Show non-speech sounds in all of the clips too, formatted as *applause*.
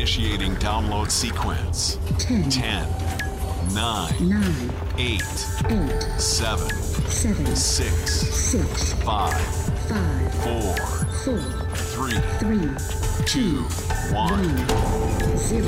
Initiating download sequence. 10, 10, 9, 9, 8, 8, 7, 7, 6, 6, 5, 5, 4, 4, 3, 3, 2, 1. 1, 0.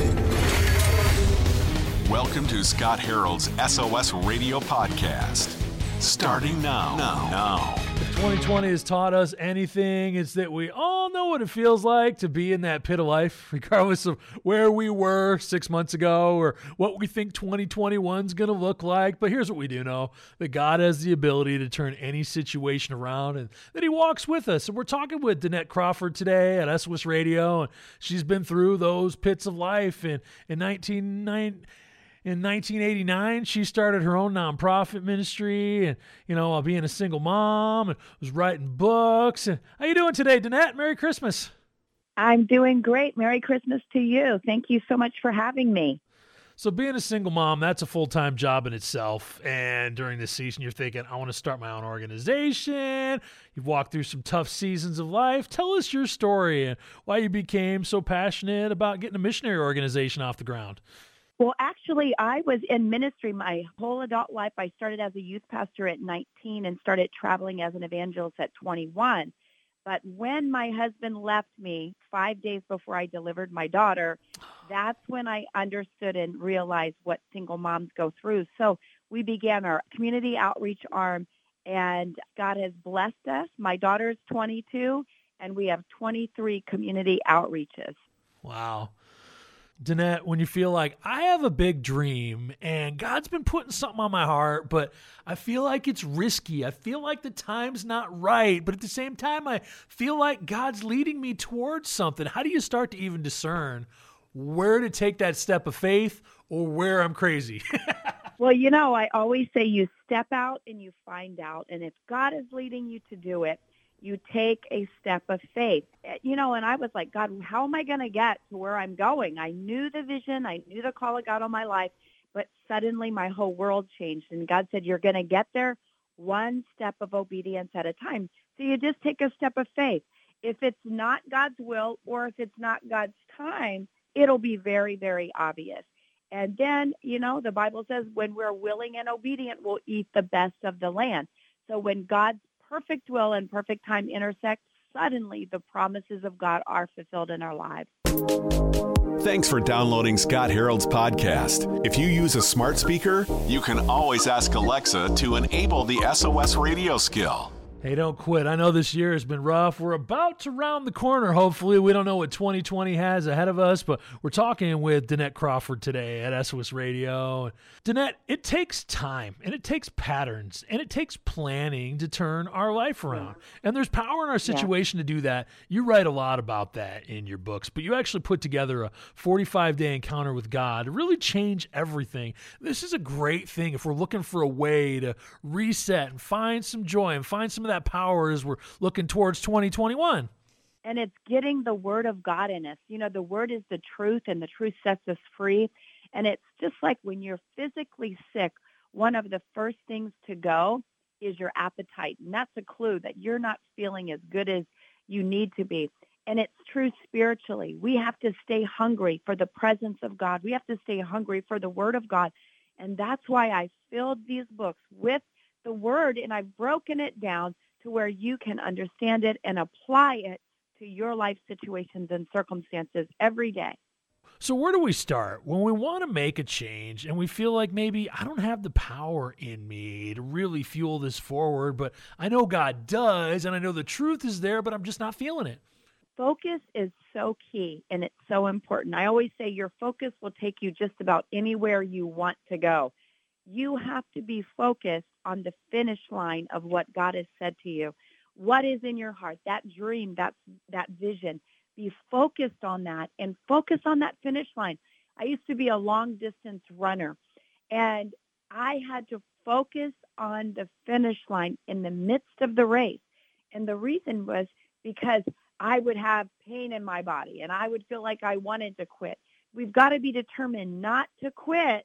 Welcome to Scott Harold's SOS Radio Podcast. Starting now. Now. Now. If 2020 has taught us anything, it's that we all know what it feels like to be in that pit of life, *laughs* regardless of where we were six months ago or what we think 2021 is going to look like. But here's what we do know that God has the ability to turn any situation around and that He walks with us. And we're talking with Danette Crawford today at SOS Radio, and she's been through those pits of life. And in 1990, in 1989 she started her own nonprofit ministry and you know while being a single mom and was writing books. And how you doing today danette? Merry christmas. I'm doing great. Merry Christmas to you. Thank you so much for having me. so being a single mom that's a full-time job in itself. And during this season you're thinking i want to start my own organization. You've walked through some tough seasons of life. Tell us your story and why you became so passionate about getting a missionary organization off the ground Well, actually, I was in ministry my whole adult life. I started as a youth pastor at 19 and started traveling as an evangelist at 21. But when my husband left me five days before I delivered my daughter, that's when I understood and realized what single moms go through. So we began our community outreach arm, and God has blessed us. My daughter's 22, and we have 23 community outreaches. Wow. Danette, when you feel like I have a big dream and God's been putting something on my heart, but I feel like it's risky. I feel like the time's not right, but at the same time, I feel like God's leading me towards something. How do you start to even discern where to take that step of faith or where I'm crazy? *laughs* Well, you know, I always say you step out and you find out. And if God is leading you to do it, you take a step of faith. You know, and I was like, God, how am I going to get to where I'm going? I knew the vision. I knew the call of God on my life. But suddenly my whole world changed. And God said, you're going to get there one step of obedience at a time. So you just take a step of faith. If it's not God's will or if it's not God's time, it'll be very, very obvious. And then, you know, the Bible says when we're willing and obedient, we'll eat the best of the land. So when God's perfect will and perfect time intersect, suddenly the promises of God are fulfilled in our lives. Thanks for downloading Scott Harold's podcast. If you use a smart speaker, you can always ask Alexa to enable the SOS radio skill. Hey, don't quit. I know this year has been rough. We're about to round the corner, hopefully. We don't know what 2020 has ahead of us, but we're talking with Danette Crawford today at SOS Radio. Danette, it takes time and it takes patterns and it takes planning to turn our life around. And there's power in our situation to do that. You write a lot about that in your books, but you actually put together a 45 day encounter with God to really change everything. This is a great thing if we're looking for a way to reset and find some joy and find some of that power as we're looking towards 2021. and it's getting the word of God in us. You know, the word is the truth and the truth sets us free. And it's just like when you're physically sick, one of the first things to go is your appetite. And that's a clue that you're not feeling as good as you need to be. And it's true spiritually. We have to stay hungry for the presence of God. We have to stay hungry for the word of God. And that's why I filled these books with the word and I've broken it down to where you can understand it and apply it to your life situations and circumstances every day. So, where do we start? When we want to make a change and we feel like maybe I don't have the power in me to really fuel this forward, but I know God does and I know the truth is there, but I'm just not feeling it. Focus is so key and it's so important. I always say your focus will take you just about anywhere you want to go. You have to be focused on the finish line of what God has said to you. What is in your heart? That dream, that that vision. Be focused on that and focus on that finish line. I used to be a long distance runner and I had to focus on the finish line in the midst of the race. And the reason was because I would have pain in my body and I would feel like I wanted to quit. We've got to be determined not to quit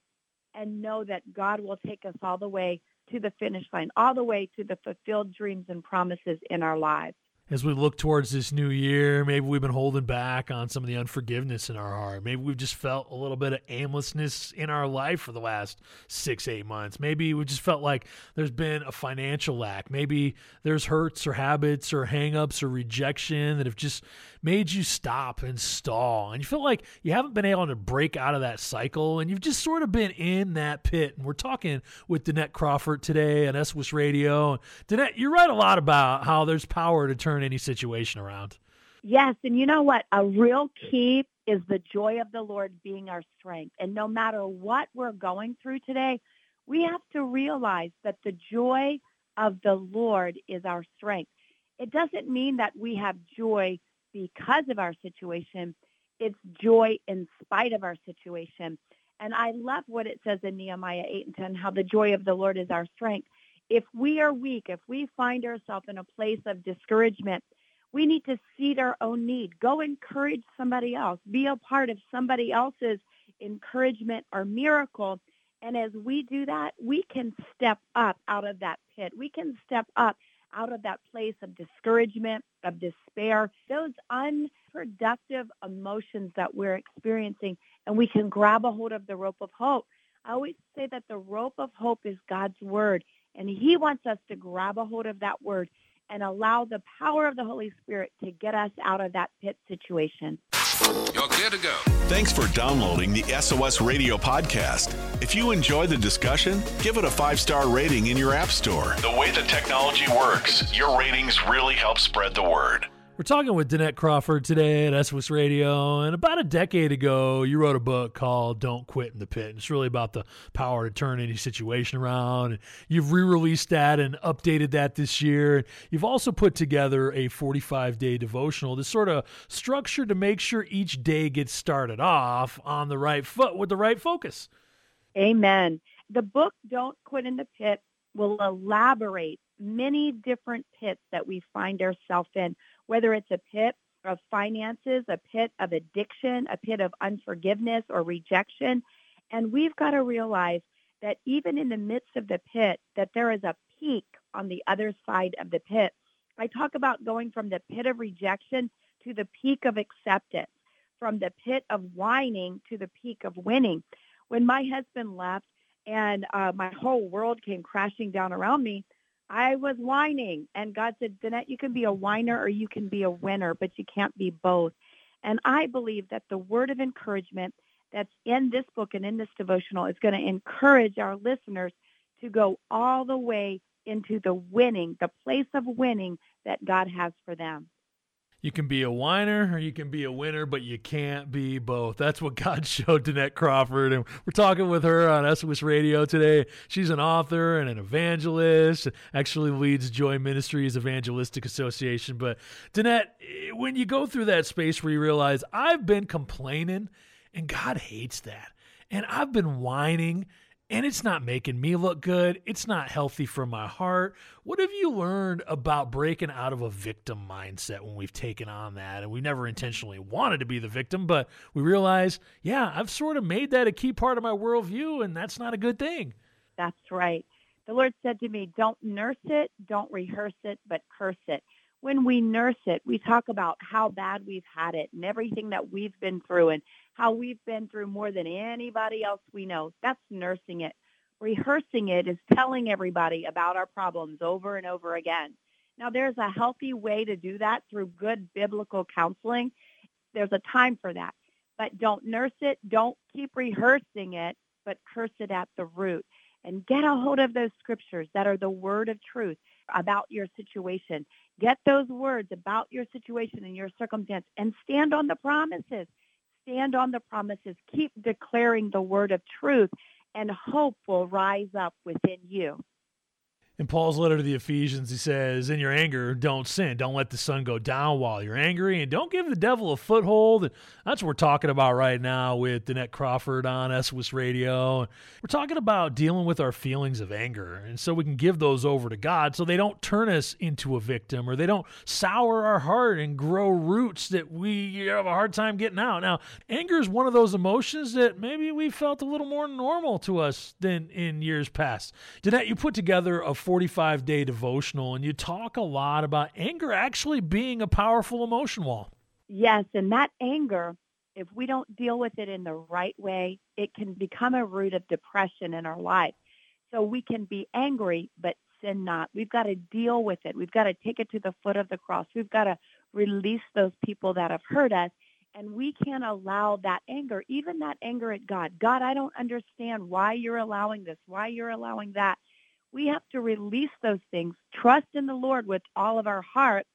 and know that God will take us all the way to the finish line, all the way to the fulfilled dreams and promises in our lives. As we look towards this new year, maybe we've been holding back on some of the unforgiveness in our heart. Maybe we've just felt a little bit of aimlessness in our life for the last six, eight months. Maybe we just felt like there's been a financial lack. Maybe there's hurts or habits or hangups or rejection that have just made you stop and stall. And you feel like you haven't been able to break out of that cycle and you've just sort of been in that pit. And we're talking with Danette Crawford today on SOS Radio. Danette, you write a lot about how there's power to turn any situation around. Yes, and you know what? A real key is the joy of the Lord being our strength. And no matter what we're going through today, we have to realize that the joy of the Lord is our strength. It doesn't mean that we have joy because of our situation. It's joy in spite of our situation. And I love what it says in Nehemiah 8 and 10, how the joy of the Lord is our strength. If we are weak, if we find ourselves in a place of discouragement, we need to seed our own need. Go encourage somebody else. Be a part of somebody else's encouragement or miracle. And as we do that, we can step up out of that pit. We can step up out of that place of discouragement, of despair, those unproductive emotions that we're experiencing, and we can grab a hold of the rope of hope. I always say that the rope of hope is God's word, and He wants us to grab a hold of that word and allow the power of the Holy Spirit to get us out of that pit situation. You're clear to go. Thanks for downloading the SOS Radio podcast. If you enjoy the discussion, give it a five star rating in your app store. The way the technology works, your ratings really help spread the word. We're talking with Danette Crawford today at SOS Radio. And about a decade ago, you wrote a book called Don't Quit in the Pit. And it's really about the power to turn any situation around. And you've re released that and updated that this year. You've also put together a 45 day devotional, this sort of structure to make sure each day gets started off on the right foot with the right focus. Amen. The book, Don't Quit in the Pit, will elaborate many different pits that we find ourselves in whether it's a pit of finances, a pit of addiction, a pit of unforgiveness or rejection. And we've got to realize that even in the midst of the pit, that there is a peak on the other side of the pit. I talk about going from the pit of rejection to the peak of acceptance, from the pit of whining to the peak of winning. When my husband left and uh, my whole world came crashing down around me, I was whining. And God said, Danette, you can be a whiner or you can be a winner, but you can't be both. And I believe that the word of encouragement that's in this book and in this devotional is going to encourage our listeners to go all the way into the winning, the place of winning that God has for them. You can be a whiner or you can be a winner, but you can't be both. That's what God *laughs* showed Danette Crawford. And we're talking with her on SOS Radio today. She's an author and an evangelist, actually leads Joy Ministries Evangelistic Association. But Danette, when you go through that space where you realize I've been complaining and God hates that, and I've been whining and it's not making me look good. It's not healthy for my heart. What have you learned about breaking out of a victim mindset when we've taken on that and we never intentionally wanted to be the victim, but we realize, yeah, I've sort of made that a key part of my worldview, and that's not a good thing. That's right. The Lord said to me, don't nurse it, don't rehearse it, but curse it. When we nurse it, we talk about how bad we've had it and everything that we've been through and how we've been through more than anybody else we know. That's nursing it. Rehearsing it is telling everybody about our problems over and over again. Now, there's a healthy way to do that through good biblical counseling. There's a time for that. But don't nurse it. Don't keep rehearsing it, but curse it at the root. And get a hold of those scriptures that are the word of truth about your situation. Get those words about your situation and your circumstance and stand on the promises stand on the promises, keep declaring the word of truth, and hope will rise up within you. In Paul's letter to the Ephesians, he says, In your anger, don't sin. Don't let the sun go down while you're angry, and don't give the devil a foothold. And that's what we're talking about right now with Danette Crawford on SOS Radio. We're talking about dealing with our feelings of anger, and so we can give those over to God so they don't turn us into a victim or they don't sour our heart and grow roots that we have a hard time getting out. Now, anger is one of those emotions that maybe we felt a little more normal to us than in years past. Danette, you put together a 45 day devotional, and you talk a lot about anger actually being a powerful emotion wall. Yes, and that anger, if we don't deal with it in the right way, it can become a root of depression in our life. So we can be angry, but sin not. We've got to deal with it. We've got to take it to the foot of the cross. We've got to release those people that have hurt us. And we can't allow that anger, even that anger at God. God, I don't understand why you're allowing this, why you're allowing that. We have to release those things, trust in the Lord with all of our heart,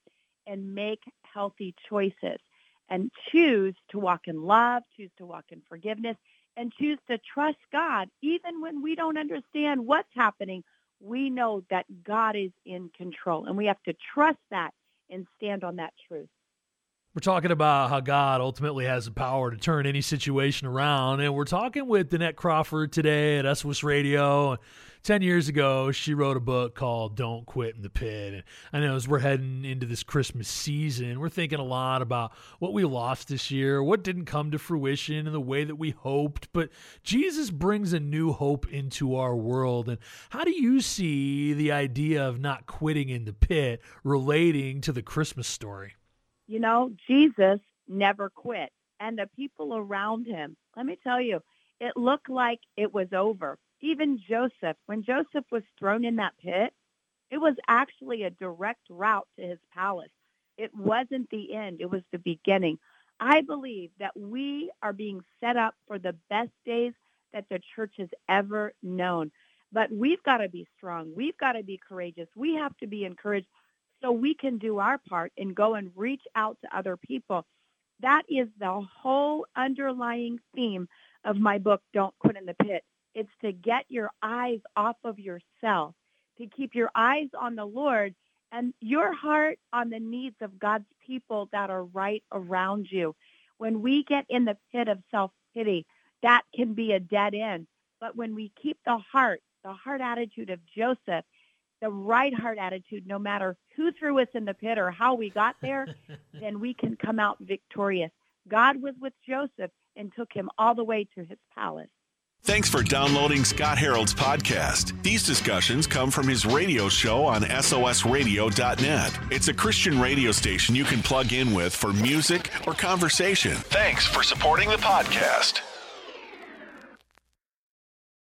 and make healthy choices and choose to walk in love, choose to walk in forgiveness, and choose to trust God. Even when we don't understand what's happening, we know that God is in control, and we have to trust that and stand on that truth. We're talking about how God ultimately has the power to turn any situation around. And we're talking with Danette Crawford today at SOS Radio. 10 years ago, she wrote a book called Don't Quit in the Pit. And I know as we're heading into this Christmas season, we're thinking a lot about what we lost this year, what didn't come to fruition in the way that we hoped. But Jesus brings a new hope into our world. And how do you see the idea of not quitting in the pit relating to the Christmas story? You know, Jesus never quit. And the people around him, let me tell you, it looked like it was over. Even Joseph, when Joseph was thrown in that pit, it was actually a direct route to his palace. It wasn't the end, it was the beginning. I believe that we are being set up for the best days that the church has ever known. But we've got to be strong. We've got to be courageous. We have to be encouraged so we can do our part and go and reach out to other people. That is the whole underlying theme of my book, Don't Quit in the Pit. It's to get your eyes off of yourself, to keep your eyes on the Lord and your heart on the needs of God's people that are right around you. When we get in the pit of self-pity, that can be a dead end. But when we keep the heart, the heart attitude of Joseph, the right heart attitude, no matter who threw us in the pit or how we got there, *laughs* then we can come out victorious. God was with Joseph and took him all the way to his palace. Thanks for downloading Scott Harold's podcast. These discussions come from his radio show on SOSRadio.net. It's a Christian radio station you can plug in with for music or conversation. Thanks for supporting the podcast.